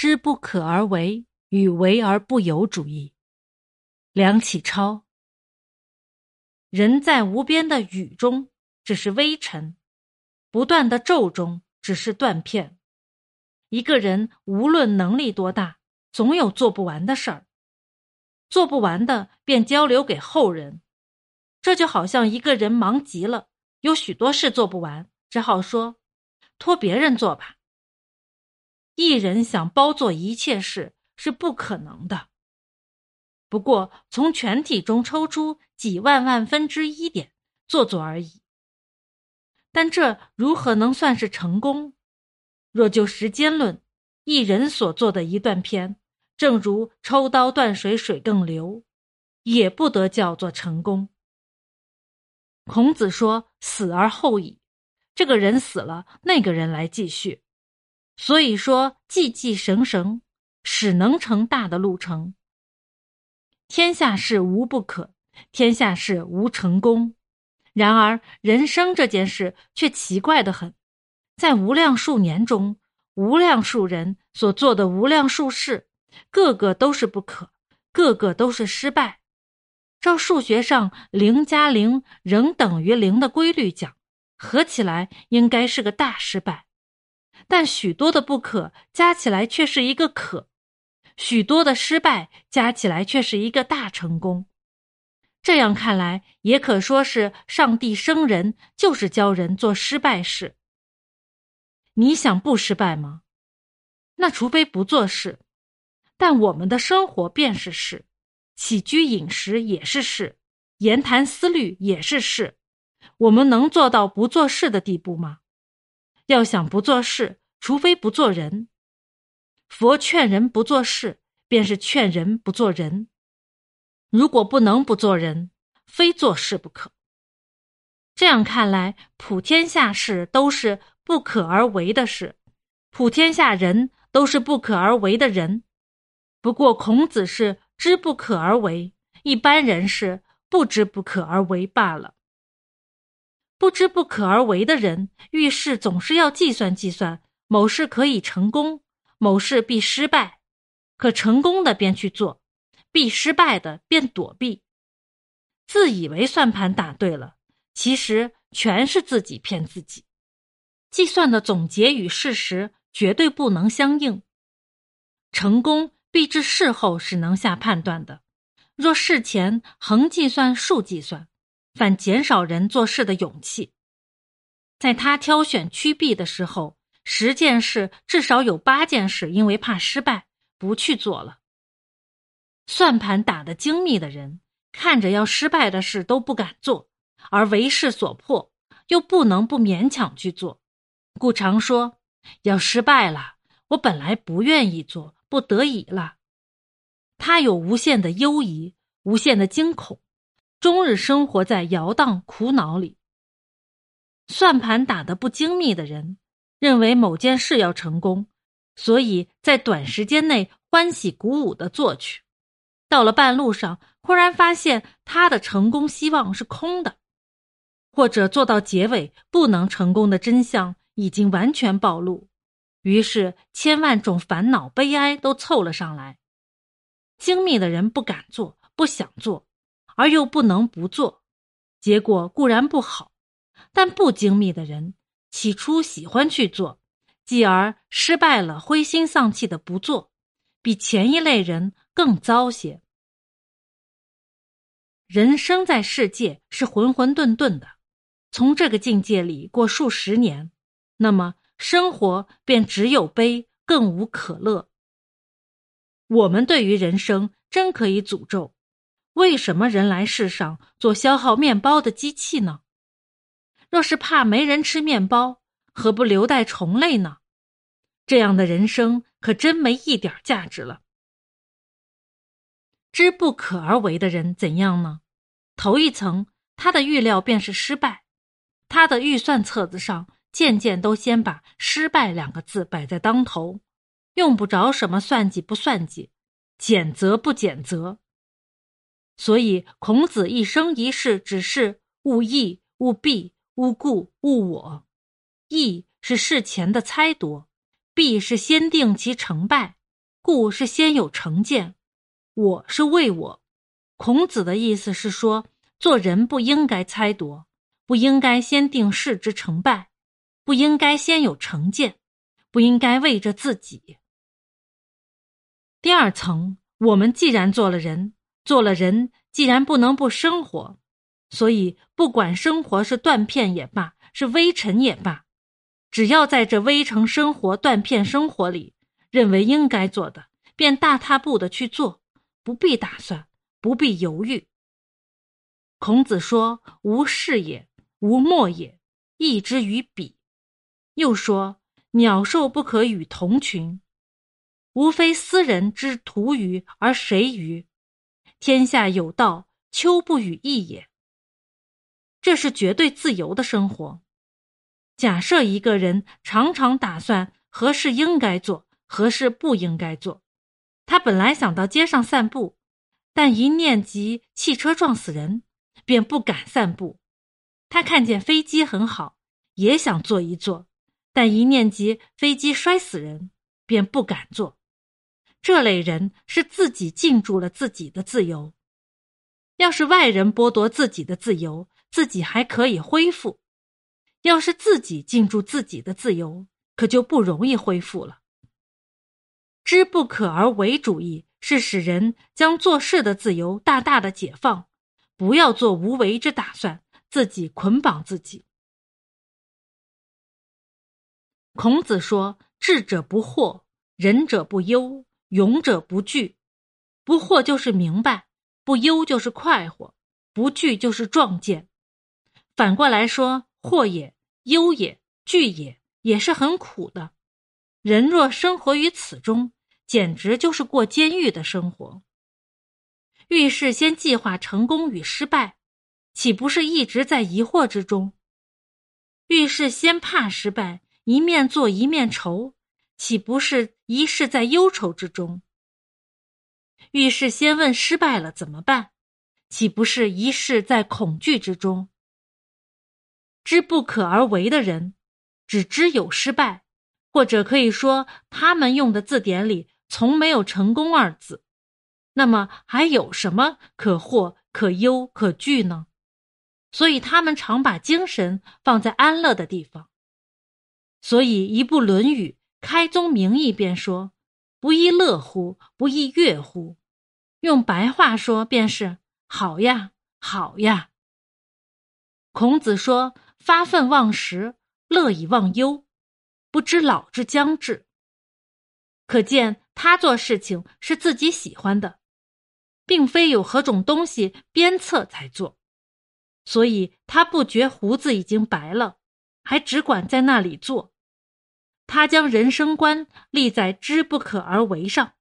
知不可而为与为而不有主义。梁启超。人在无边的雨中，只是微尘；不断的骤中，只是断片。一个人无论能力多大，总有做不完的事儿。做不完的，便交留给后人。这就好像一个人忙极了，有许多事做不完，只好说：“托别人做吧。”一人想包做一切事是不可能的。不过，从全体中抽出几万万分之一点做做而已。但这如何能算是成功？若就时间论，一人所做的一段片，正如抽刀断水，水更流，也不得叫做成功。孔子说：“死而后已。”这个人死了，那个人来继续。所以说，继继绳绳，使能成大的路程。天下事无不可，天下事无成功。然而人生这件事却奇怪的很，在无量数年中，无量数人所做的无量数事，个个都是不可，个个都是失败。照数学上零加零仍等于零的规律讲，合起来应该是个大失败。但许多的不可加起来却是一个可。许多的失败加起来却是一个大成功，这样看来也可说是上帝生人就是教人做失败事。你想不失败吗？那除非不做事，但我们的生活便是事，起居饮食也是事，言谈思虑也是事。我们能做到不做事的地步吗？要想不做事，除非不做人。佛劝人不做事，便是劝人不做人。如果不能不做人，非做事不可。这样看来，普天下事都是不可而为的事，普天下人都是不可而为的人。不过孔子是知不可而为，一般人是不知不可而为罢了。不知不可而为的人，遇事总是要计算计算，某事可以成功。某事必失败，可成功的便去做，必失败的便躲避，自以为算盘打对了，其实全是自己骗自己。计算的总结与事实绝对不能相应。成功必至事后是能下判断的，若事前横计算竖计算，反减少人做事的勇气。在他挑选曲臂的时候。十件事至少有八件事，因为怕失败不去做了。算盘打得精密的人，看着要失败的事都不敢做，而为势所迫，又不能不勉强去做，故常说要失败了。我本来不愿意做，不得已了。他有无限的忧疑，无限的惊恐，终日生活在摇荡苦恼里。算盘打得不精密的人。认为某件事要成功，所以在短时间内欢喜鼓舞的做去，到了半路上，忽然发现他的成功希望是空的，或者做到结尾不能成功的真相已经完全暴露，于是千万种烦恼悲哀都凑了上来。精密的人不敢做，不想做，而又不能不做，结果固然不好，但不精密的人。起初喜欢去做，继而失败了，灰心丧气的不做，比前一类人更糟些。人生在世界是浑浑沌沌的，从这个境界里过数十年，那么生活便只有悲，更无可乐。我们对于人生真可以诅咒：为什么人来世上做消耗面包的机器呢？若是怕没人吃面包，何不留待虫类呢？这样的人生可真没一点价值了。知不可而为的人怎样呢？头一层，他的预料便是失败，他的预算册子上件件都先把“失败”两个字摆在当头，用不着什么算计不算计，减则不减则。所以孔子一生一世只是勿义勿弊。勿故勿我，义是事前的猜度，必是先定其成败，故是先有成见。我是为我。孔子的意思是说，做人不应该猜度，不应该先定事之成败，不应该先有成见，不应该为着自己。第二层，我们既然做了人，做了人，既然不能不生活，所以不管生活是断片也罢，是微尘也罢，只要在这微尘生活、断片生活里，认为应该做的，便大踏步的去做，不必打算。不必犹豫。孔子说：“无事也，无莫也，义之于彼。”又说：“鸟兽不可与同群，无非斯人之徒于而谁于？天下有道，丘不与义也。”这是绝对自由的生活。假设一个人常常打算何事应该做，何事不应该做，他本来想到街上散步。但一念及汽车撞死人，便不敢散步。他看见飞机很好，也想坐一坐，但一念及飞机摔死人，便不敢坐。这类人是自己禁住了自己的自由。要是外人剥夺自己的自由，自己还可以恢复；要是自己禁住自己的自由，可就不容易恢复了。知不可而为主义。是使人将做事的自由大大的解放，不要做无为之打算，自己捆绑自己。孔子说：“智者不惑，仁者不忧，勇者不惧。不惑就是明白，不忧就是快活，不惧就是壮健。反过来说，祸也、忧也、惧也，也是很苦的。人若生活于此中。”简直就是过监狱的生活。遇事先计划成功与失败，岂不是一直在疑惑之中？遇事先怕失败，一面做一面愁，岂不是一世在忧愁之中？遇事先问失败了怎么办，岂不是一世在恐惧之中？知不可而为的人，只知有失败，或者可以说，他们用的字典里。从没有成功二字，那么还有什么可惑、可忧、可惧呢？所以他们常把精神放在安乐的地方。所以一部《论语》开宗明义便说：“不亦乐乎？不亦乐乎？”用白话说便是“好呀，好呀。”孔子说：“发愤忘食，乐以忘忧，不知老之将至。”可见。他做事情是自己喜欢的，并非有何种东西鞭策才做，所以他不觉胡子已经白了，还只管在那里做。他将人生观立在知不可而为上，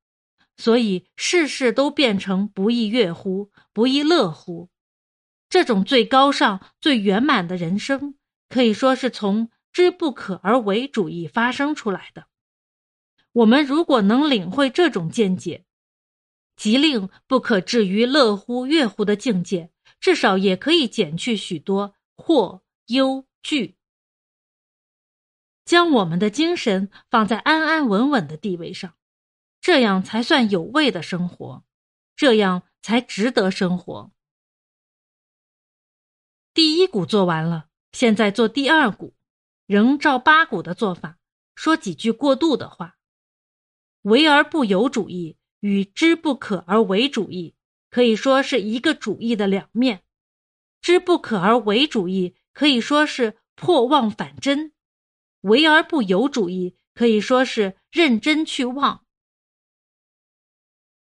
所以事事都变成不亦乐乎、不亦乐乎。这种最高尚、最圆满的人生，可以说是从知不可而为主义发生出来的。我们如果能领会这种见解，即令不可至于乐乎悦乎的境界，至少也可以减去许多惑忧惧，将我们的精神放在安安稳稳的地位上，这样才算有味的生活，这样才值得生活。第一股做完了，现在做第二股，仍照八股的做法，说几句过渡的话。为而不有主义与知不可而为主义可以说是一个主义的两面，知不可而为主义可以说是破妄反真，为而不有主义可以说是认真去忘。